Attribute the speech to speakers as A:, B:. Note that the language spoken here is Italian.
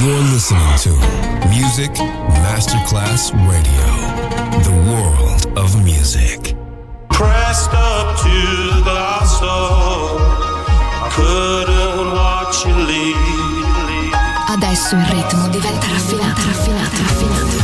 A: You're listening to Music Masterclass Radio, the world of music.
B: Pressed up to the soul, couldn't watch you leave.
C: Adesso il ritmo diventa raffinato, raffinato, raffinato.